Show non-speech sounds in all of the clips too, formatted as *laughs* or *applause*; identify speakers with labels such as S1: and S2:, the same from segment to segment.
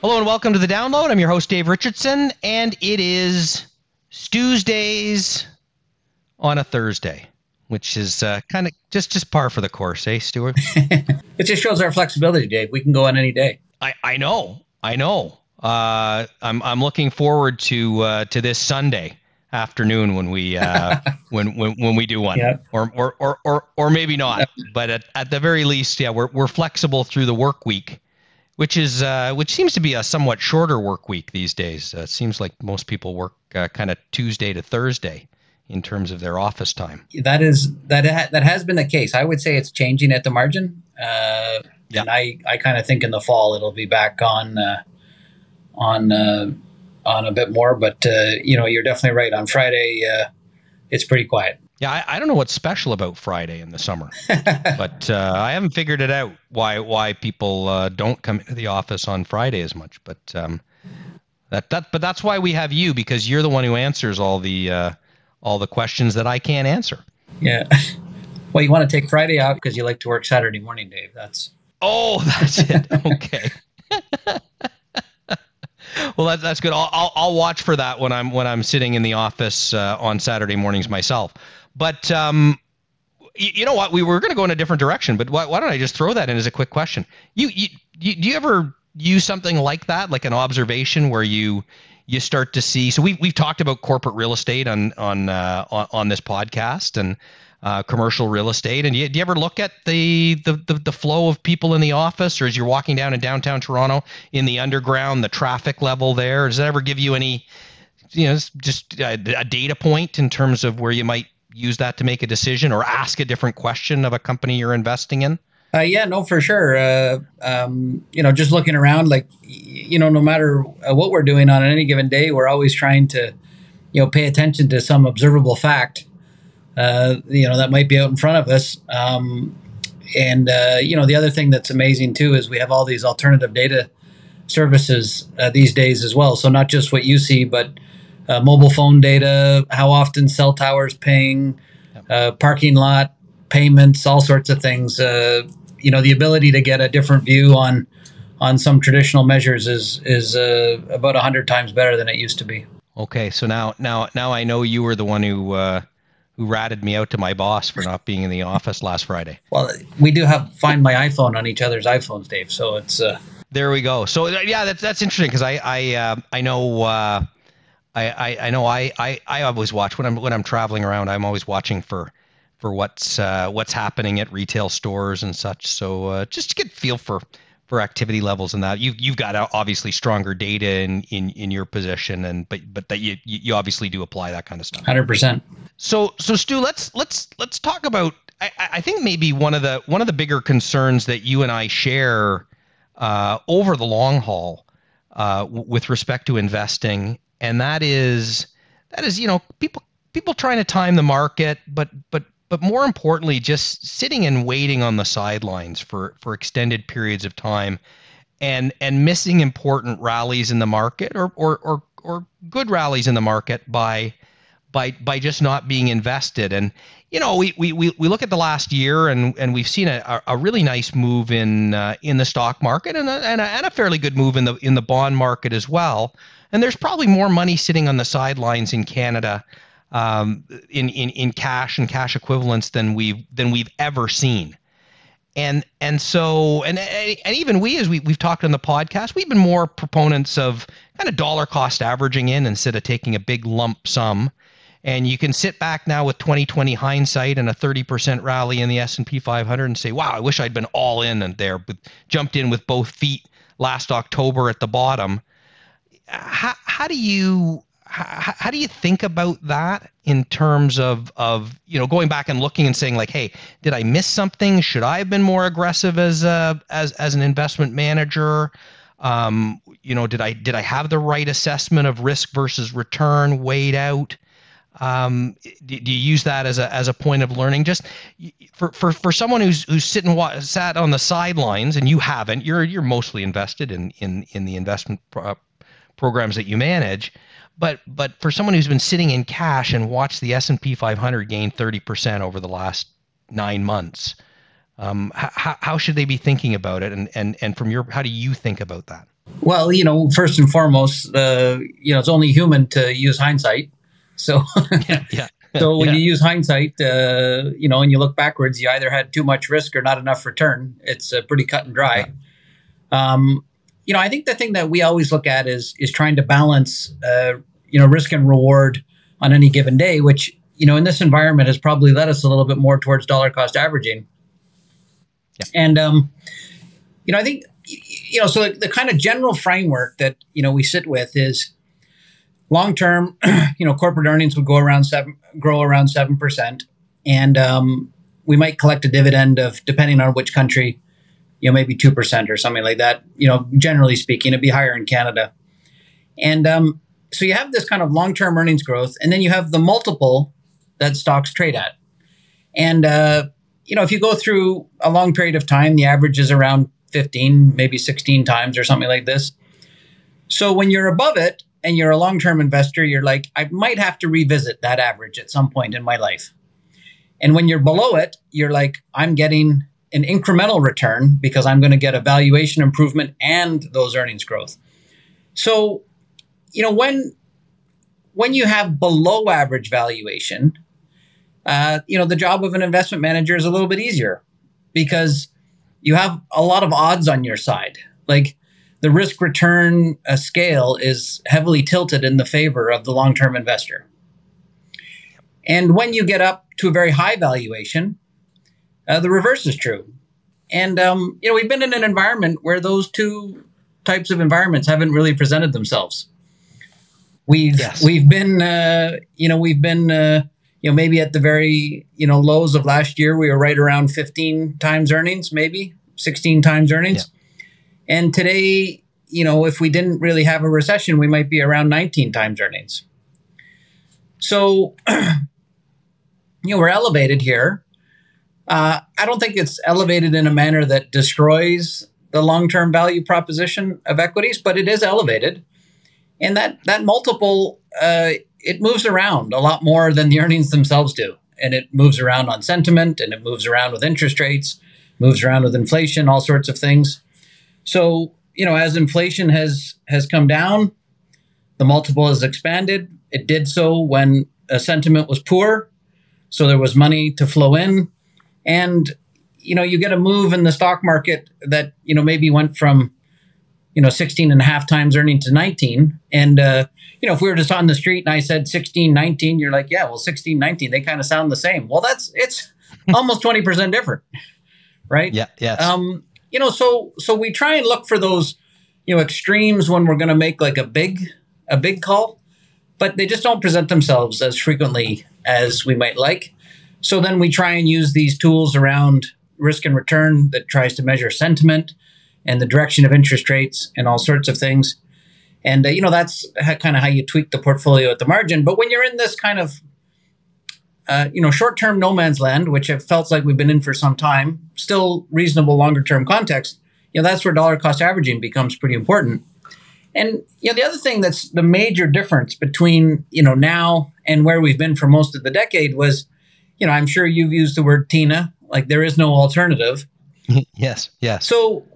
S1: Hello and welcome to the download. I'm your host Dave Richardson, and it is Tuesdays on a Thursday, which is uh, kind of just just par for the course, eh, Stuart? *laughs*
S2: it just shows our flexibility, Dave. We can go on any day.
S1: I, I know, I know. Uh, I'm I'm looking forward to uh, to this Sunday afternoon when we uh, *laughs* when, when when we do one,
S2: Yep.
S1: or, or or or or maybe not. But at, at the very least, yeah, we're we're flexible through the work week, which is uh, which seems to be a somewhat shorter work week these days. Uh, it seems like most people work uh, kind of Tuesday to Thursday in terms of their office time.
S2: That is that ha- that has been the case. I would say it's changing at the margin. Uh,
S1: Yeah.
S2: And I, I kind of think in the fall it'll be back on uh, on uh, on a bit more. But uh, you know, you're definitely right. On Friday, uh, it's pretty quiet.
S1: Yeah, I, I don't know what's special about Friday in the summer, *laughs* but uh, I haven't figured it out why why people uh, don't come into the office on Friday as much. But um, that that but that's why we have you because you're the one who answers all the uh, all the questions that I can't answer.
S2: Yeah. *laughs* Well, you want to take Friday out because you like to work Saturday morning, Dave. That's
S1: Oh, *laughs* that's it. Okay. well, that's that's good. I'll, I'll I'll watch for that when I'm when I'm sitting in the office uh, on Saturday mornings myself. But um, you, you know what? We were going to go in a different direction, but why, why don't I just throw that in as a quick question? You, you you do you ever use something like that, like an observation where you you start to see? So we we've talked about corporate real estate on on uh, on, on this podcast and uh, commercial real estate. And do you, do you ever look at the, the, the, the flow of people in the office or as you're walking down in downtown Toronto in the underground, the traffic level there? Does that ever give you any, you know, just a, a data point in terms of where you might use that to make a decision or ask a different question of a company you're investing in?
S2: Uh, yeah, no, for sure. Uh, um, you know, just looking around, like, you know, no matter uh, what we're doing on any given day, we're always trying to, you know, pay attention to some observable fact, uh, you know, that might be out in front of us. Um, and, uh, you know, the other thing that's amazing too is we have all these alternative data services uh, these days as well. So not just what you see, but uh, mobile phone data, how often cell towers ping, uh, parking lot payments, all sorts of things. Uh, you know, the ability to get a different view on on some traditional measures is is uh, about a hundred times better than it used to be.
S1: Okay, so now now now I know you were the one who uh, who ratted me out to my boss for not being in the office last Friday.
S2: Well, we do have find my iPhone on each other's iPhones, Dave. So it's uh,
S1: There we go. So yeah, that's that's interesting because I I uh, I know uh, I, I I know I, I I always watch when I'm when I'm traveling around. I'm always watching for for what's uh, what's happening at retail stores and such. So uh, just to get feel for for activity levels and that you you've got uh, obviously stronger data in in, in your position and but but that you you obviously do apply that kind of stuff.
S2: hundred percent.
S1: So so Stu, let's let's let's talk about. I, I think maybe one of the one of the bigger concerns that you and I share uh, over the long haul uh, w- with respect to investing, and that is that is you know people people trying to time the market, but but but more importantly, just sitting and waiting on the sidelines for for extended periods of time, and and missing important rallies in the market or or or, or good rallies in the market by by by just not being invested. And you know we we, we, we look at the last year and and we've seen a, a really nice move in uh, in the stock market and a, and a and a fairly good move in the in the bond market as well and there's probably more money sitting on the sidelines in Canada um, in, in in cash and cash equivalents than we've than we've ever seen and and so and and even we as we, we've talked on the podcast we've been more proponents of kind of dollar cost averaging in instead of taking a big lump sum and you can sit back now with 2020 hindsight and a 30% rally in the S&P 500 and say, "Wow, I wish I'd been all in and there, but jumped in with both feet last October at the bottom." How, how do you how, how do you think about that in terms of of you know going back and looking and saying like, "Hey, did I miss something? Should I have been more aggressive as a as as an investment manager?" Um, you know, did I did I have the right assessment of risk versus return weighed out? um, do, do you use that as a as a point of learning? Just for for, for someone who's who's sitting sat on the sidelines and you haven't, you're you're mostly invested in in in the investment pro- programs that you manage. But but for someone who's been sitting in cash and watched the S and P 500 gain 30 percent over the last nine months, Um, how, how should they be thinking about it? And, and, and from your, how do you think about that?
S2: Well, you know, first and foremost, uh, you know, it's only human to use hindsight. So,
S1: yeah, *laughs* *laughs* yeah.
S2: so when
S1: yeah.
S2: you use hindsight, uh, you know, and you look backwards, you either had too much risk or not enough return. It's uh, pretty cut and dry. Um, you know, I think the thing that we always look at is is trying to balance, uh, you know, risk and reward on any given day, which you know, in this environment has probably led us a little bit more towards dollar cost averaging.
S1: Yeah.
S2: And um, you know, I think you know, so the, the kind of general framework that you know we sit with is long term. *clears throat* you know, corporate earnings would go around seven, grow around seven percent, and um, we might collect a dividend of depending on which country, you know, maybe two percent or something like that. You know, generally speaking, it'd be higher in Canada, and um, so you have this kind of long term earnings growth, and then you have the multiple that stocks trade at, and uh, you know, if you go through a long period of time, the average is around 15, maybe 16 times or something like this. So when you're above it and you're a long term investor, you're like, I might have to revisit that average at some point in my life. And when you're below it, you're like, I'm getting an incremental return because I'm going to get a valuation improvement and those earnings growth. So, you know, when when you have below average valuation, uh, you know, the job of an investment manager is a little bit easier because you have a lot of odds on your side. Like the risk return uh, scale is heavily tilted in the favor of the long term investor. And when you get up to a very high valuation, uh, the reverse is true. And um, you know we've been in an environment where those two types of environments haven't really presented themselves. We've
S1: Yes.
S2: we've been uh, you know we've been uh, you know maybe at the very you know lows of last year we were right around 15 times earnings maybe 16 times earnings and today you know if we didn't really have a recession we might be around 19 times earnings so *clears throat* you know we're elevated here uh, i don't think it's elevated in a manner that destroys the long-term value proposition of equities but it is elevated. And that that multiple uh, it moves around a lot more than the earnings themselves do. And it moves around on sentiment and it moves around with interest rates moves around with inflation all sorts of things. So you know as inflation has has come down the multiple has expanded. It did so when uh, sentiment was poor so there was money to flow in and you know you get a move in the stock market that you know maybe went from you know 16 and a half times earning to 19 and uh, you know if we were just on the street and i said 16 19 you're like yeah well 16 19 they kind of sound the same well that's it's *laughs* almost 20% different right
S1: Yeah. yeah
S2: um, you know, so so we try and look for those, you know, extremes when we're going to make like a big a big call, but they just don't present themselves as frequently as we might like. So then we try and use these tools around risk and return that tries to measure sentiment and the direction of interest rates and all sorts of things. And uh, you know that's kind of how you tweak the portfolio at the margin. But when you're in this kind of uh, you know, short-term no man's land, which it felt like we've been in for some time, still reasonable longer-term context. You know, that's where dollar cost averaging becomes pretty important. And you know, the other thing that's the major difference between you know now and where we've been for most of the decade was, you know, I'm sure you've used the word Tina, like there is no alternative. *laughs*
S1: yes. Yes.
S2: So,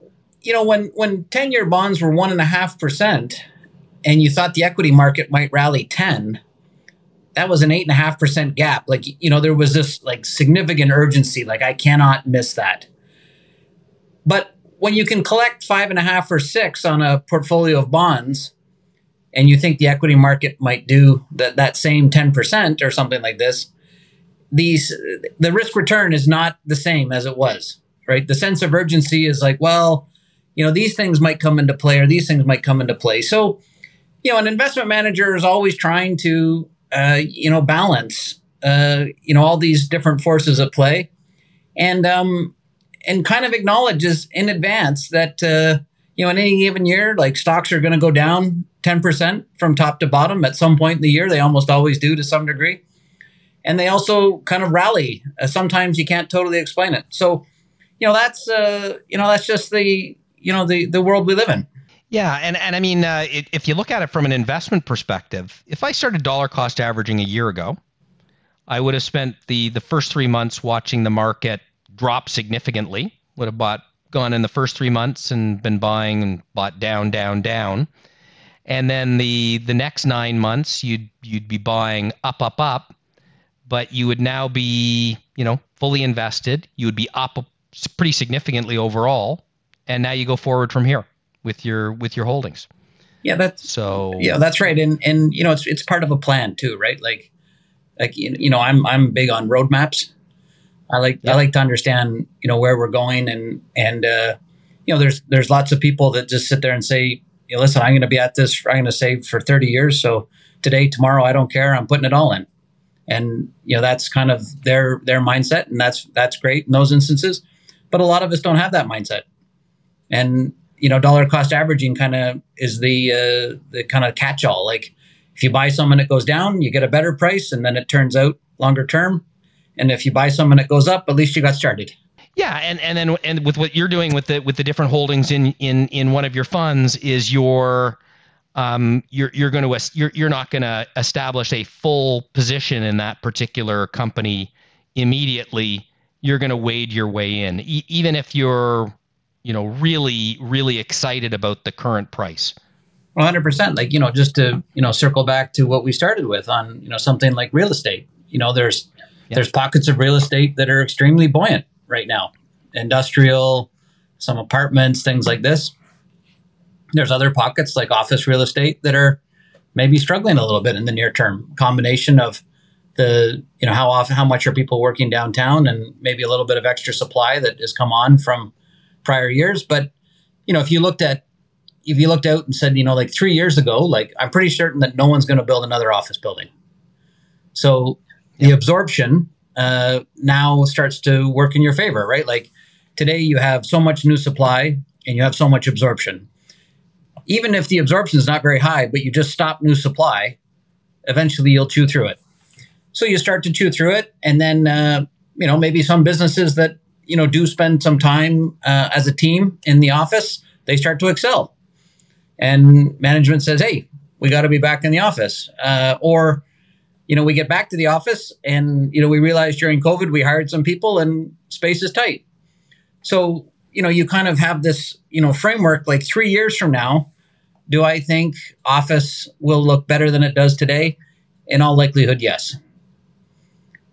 S2: you know, when when ten year bonds were one and a half percent, and you thought the equity market might rally ten, that was an eight and a half percent gap. Like, you know, there was this like significant urgency. Like, I cannot miss that. But when you can collect five and a half or six on a portfolio of bonds, and you think the equity market might do that that same ten percent or something like this, these the risk return is not the same as it was right? The sense of urgency is like, well, you know, these things might come into play or these things might come into play. So, you know, an investment manager is always trying to, uh, you know, balance, uh, you know, all these different forces at play, and um, and kind of acknowledges in advance that uh, you know, in any given year, like stocks are going to go down ten percent from top to bottom at some point in the year. They almost always do to some degree, and they also kind of rally. Uh, sometimes you can't totally explain it. So you know that's uh, you know that's just the you know the the world we live in.
S1: Yeah, and and I mean, uh, it, if you look at it from an investment perspective, if I started dollar cost averaging a year ago, I would have spent the the first three months watching the market drop significantly. Would have bought gone in the first three months and been buying and bought down, down, down. And then the the next nine months you'd you'd be buying up, up, up, but you would now be, you know, fully invested. You would be up pretty significantly overall. And now you go forward from here with your with your holdings.
S2: Yeah, that's
S1: so
S2: yeah, that's right. And and you know, it's it's part of a plan too, right? Like like you know, I'm I'm big on roadmaps. I like I like to understand you know where we're going and and uh, you know there's there's lots of people that just sit there and say, listen, I'm going to be at this. I'm going to save for 30 years. So today, tomorrow, I don't care. I'm putting it all in. And you know that's kind of their their mindset, and that's that's great in those instances. But a lot of us don't have that mindset, and you know dollar cost averaging kind of is the uh, the kind of catch all. Like if you buy something that goes down, you get a better price, and then it turns out longer term. And if you buy something that goes up, at least you got started.
S1: Yeah, and, and then and with what you're doing with the with the different holdings in in in one of your funds is your um, you're you're going to you're you're not going to establish a full position in that particular company immediately. You're going to wade your way in, e- even if you're you know really really excited about the current price.
S2: 100% like you know just to you know circle back to what we started with on you know something like real estate you know there's yeah. there's pockets of real estate that are extremely buoyant right now industrial some apartments things like this there's other pockets like office real estate that are maybe struggling a little bit in the near term combination of the you know how often how much are people working downtown and maybe a little bit of extra supply that has come on from prior years but you know if you looked at if you looked out and said, you know, like three years ago, like I'm pretty certain that no one's going to build another office building. So the absorption uh, now starts to work in your favor, right? Like today, you have so much new supply and you have so much absorption. Even if the absorption is not very high, but you just stop new supply, eventually you'll chew through it. So you start to chew through it, and then uh, you know maybe some businesses that you know do spend some time uh, as a team in the office, they start to excel and management says, "Hey, we got to be back in the office," uh, or you know, we get back to the office and you know we realize during COVID we hired some people and space is tight. So you know, you kind of have this you know framework. Like three years from now, do I think office will look better than it does today? In all likelihood, yes.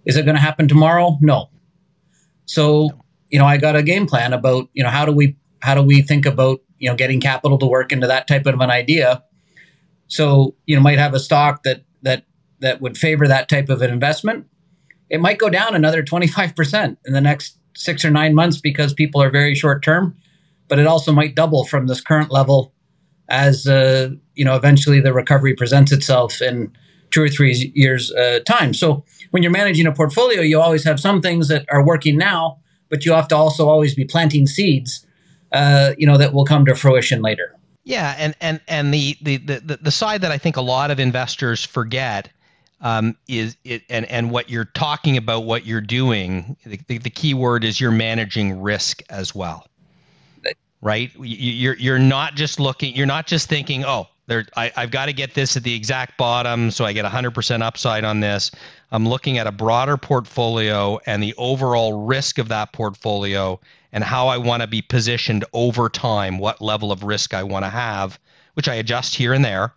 S2: Is it going to happen tomorrow? No. So you know, I got a game plan about you know how do we how do we think about you know getting capital to work into that type of an idea so you know might have a stock that that that would favor that type of an investment it might go down another 25% in the next six or nine months because people are very short term but it also might double from this current level as uh, you know eventually the recovery presents itself in two or three years uh, time so when you're managing a portfolio you always have some things that are working now but you have to also always be planting seeds uh, you know, that will come to fruition later.
S1: Yeah, and and and the the the the side that I think a lot of investors forget um, is it and and what you're talking about, what you're doing. The, the key word is you're managing risk as well, right? You're you're not just looking. You're not just thinking, oh, there, I, I've got to get this at the exact bottom so I get 100% upside on this. I'm looking at a broader portfolio and the overall risk of that portfolio and how I want to be positioned over time, what level of risk I want to have, which I adjust here and there.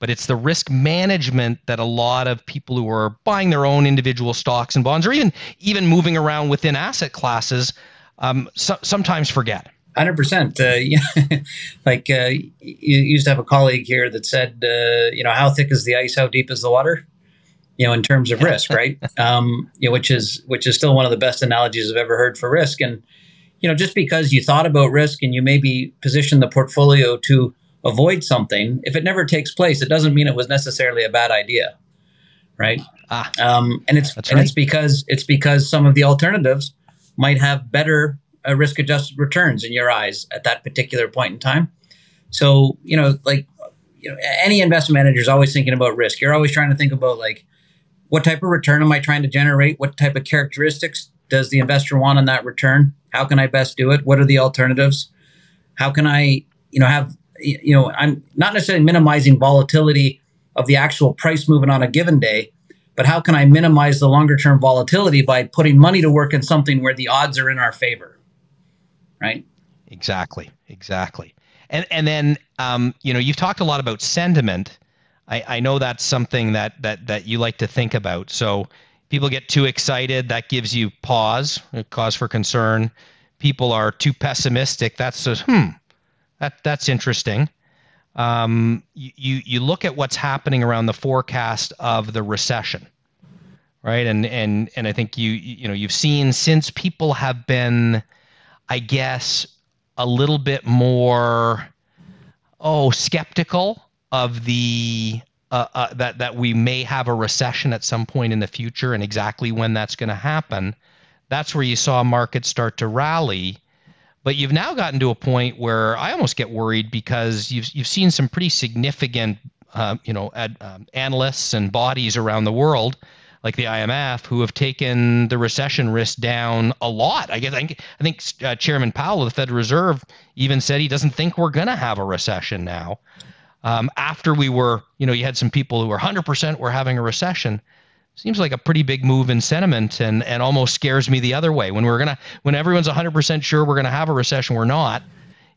S1: But it's the risk management that a lot of people who are buying their own individual stocks and bonds, or even even moving around within asset classes, um, so, sometimes forget.
S2: Hundred percent. Uh, *laughs* like uh, you used to have a colleague here that said, uh, you know, how thick is the ice? How deep is the water? You know, in terms of risk, right? *laughs* Um, you know, which is which is still one of the best analogies I've ever heard for risk. And you know, just because you thought about risk and you maybe position the portfolio to avoid something, if it never takes place, it doesn't mean it was necessarily a bad idea, right? Ah, um, and it's and right. it's because it's because some of the alternatives might have better uh, risk-adjusted returns in your eyes at that particular point in time. So you know, like you know, any investment manager is always thinking about risk. You're always trying to think about like what type of return am I trying to generate? What type of characteristics does the investor want on that return? How can I best do it? What are the alternatives? How can I, you know, have, you know, I'm not necessarily minimizing volatility of the actual price movement on a given day, but how can I minimize the longer term volatility by putting money to work in something where the odds are in our favor? Right?
S1: Exactly. Exactly. And and then um, you know you've talked a lot about sentiment. I, I know that's something that that that you like to think about. So people get too excited, that gives you pause, cause for concern. People are too pessimistic. That's a, hmm, that that's interesting. Um, you you look at what's happening around the forecast of the recession, right? And and and I think you you know you've seen since people have been, I guess, a little bit more, oh, skeptical of the uh, uh, that that we may have a recession at some point in the future, and exactly when that's going to happen. That's where you saw markets start to rally. But you've now gotten to a point where I almost get worried because you've you've seen some pretty significant, uh, you know, ad, um, analysts and bodies around the world, like the IMF, who have taken the recession risk down a lot. I guess I think, I think uh, Chairman Powell of the Federal Reserve even said he doesn't think we're going to have a recession now um, after we were, you know, you had some people who were 100% were having a recession. Seems like a pretty big move in sentiment, and and almost scares me the other way. When we're gonna, when everyone's 100% sure we're gonna have a recession, we're not.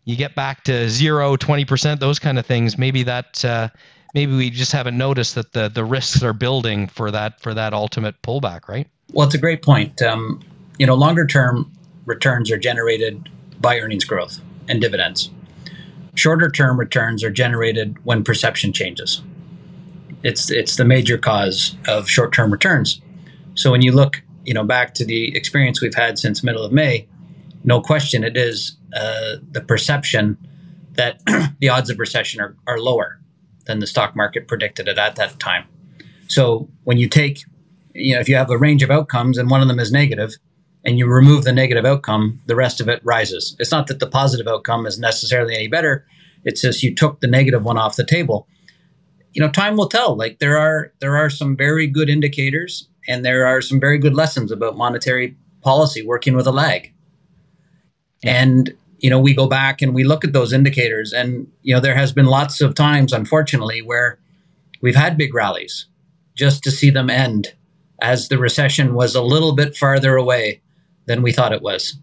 S1: You get back to zero, 20%, those kind of things. Maybe that, uh, maybe we just haven't noticed that the the risks are building for that for that ultimate pullback, right?
S2: Well, it's a great point. Um, you know, longer term returns are generated by earnings growth and dividends. Shorter term returns are generated when perception changes. It's it's the major cause of short term returns. So when you look, you know, back to the experience we've had since middle of May, no question it is uh, the perception that *clears throat* the odds of recession are, are lower than the stock market predicted it at that time. So when you take, you know, if you have a range of outcomes and one of them is negative, and you remove the negative outcome, the rest of it rises. It's not that the positive outcome is necessarily any better. It's just you took the negative one off the table. You know, time will tell. Like there are there are some very good indicators and there are some very good lessons about monetary policy working with a lag. And you know, we go back and we look at those indicators and you know, there has been lots of times unfortunately where we've had big rallies just to see them end as the recession was a little bit farther away than we thought it was.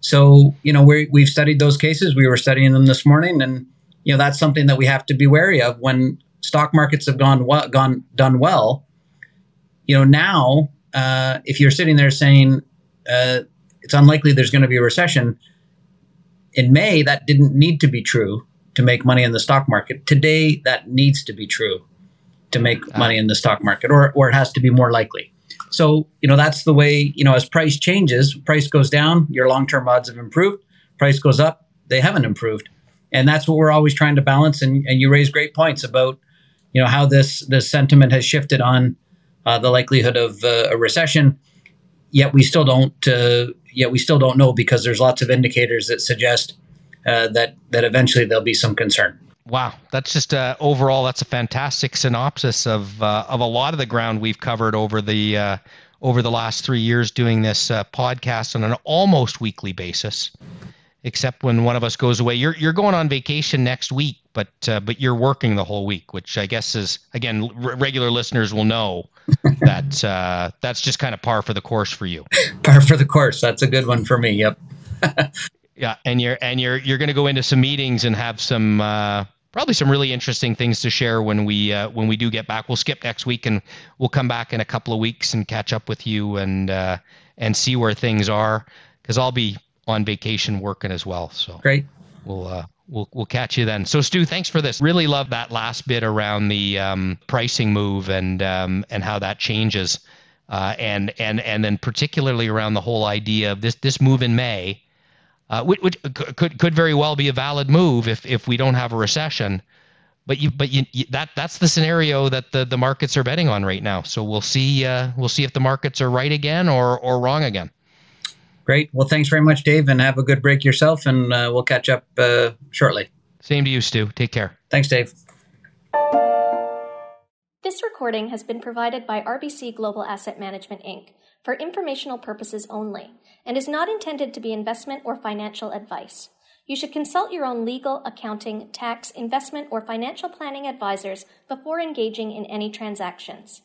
S2: So, you know, we we've studied those cases. We were studying them this morning, and you know that's something that we have to be wary of when stock markets have gone well, gone done well. You know, now uh, if you're sitting there saying uh, it's unlikely there's going to be a recession, in May that didn't need to be true to make money in the stock market. Today, that needs to be true to make money in the stock market, or or it has to be more likely. So, you know, that's the way, you know, as price changes, price goes down, your long term odds have improved. Price goes up, they haven't improved. And that's what we're always trying to balance. And, and you raise great points about, you know, how this, this sentiment has shifted on uh, the likelihood of uh, a recession. Yet we still don't, uh, yet we still don't know because there's lots of indicators that suggest uh, that, that eventually there'll be some concern.
S1: Wow, that's just uh, overall that's a fantastic synopsis of uh, of a lot of the ground we've covered over the uh, over the last three years doing this uh, podcast on an almost weekly basis, except when one of us goes away. You're you're going on vacation next week, but uh, but you're working the whole week, which I guess is again r- regular listeners will know *laughs* that uh, that's just kind of par for the course for you.
S2: Par for the course. That's a good one for me. Yep. *laughs*
S1: yeah, and you're and you're you're going to go into some meetings and have some probably some really interesting things to share when we uh, when we do get back. We'll skip next week and we'll come back in a couple of weeks and catch up with you and uh, and see where things are because I'll be on vacation working as well. So
S2: great.
S1: We'll uh, we'll we'll catch you then. So Stu, thanks for this. Really love that last bit around the um, pricing move and um, and how that changes. Uh, and and and then particularly around the whole idea of this this move in May, uh, which, which, could could very well be a valid move if if we don't have a recession. But you but you, you, that that's the scenario that the, the markets are betting on right now. So we'll see uh, we'll see if the markets are right again or or wrong again.
S2: Great. Well, thanks very much, Dave, and have a good break yourself, and uh, we'll catch up uh, shortly.
S1: Same to you, Stu. Take care.
S2: Thanks, Dave.
S3: This recording has been provided by RBC Global Asset Management Inc. for informational purposes only and is not intended to be investment or financial advice. You should consult your own legal, accounting, tax, investment, or financial planning advisors before engaging in any transactions.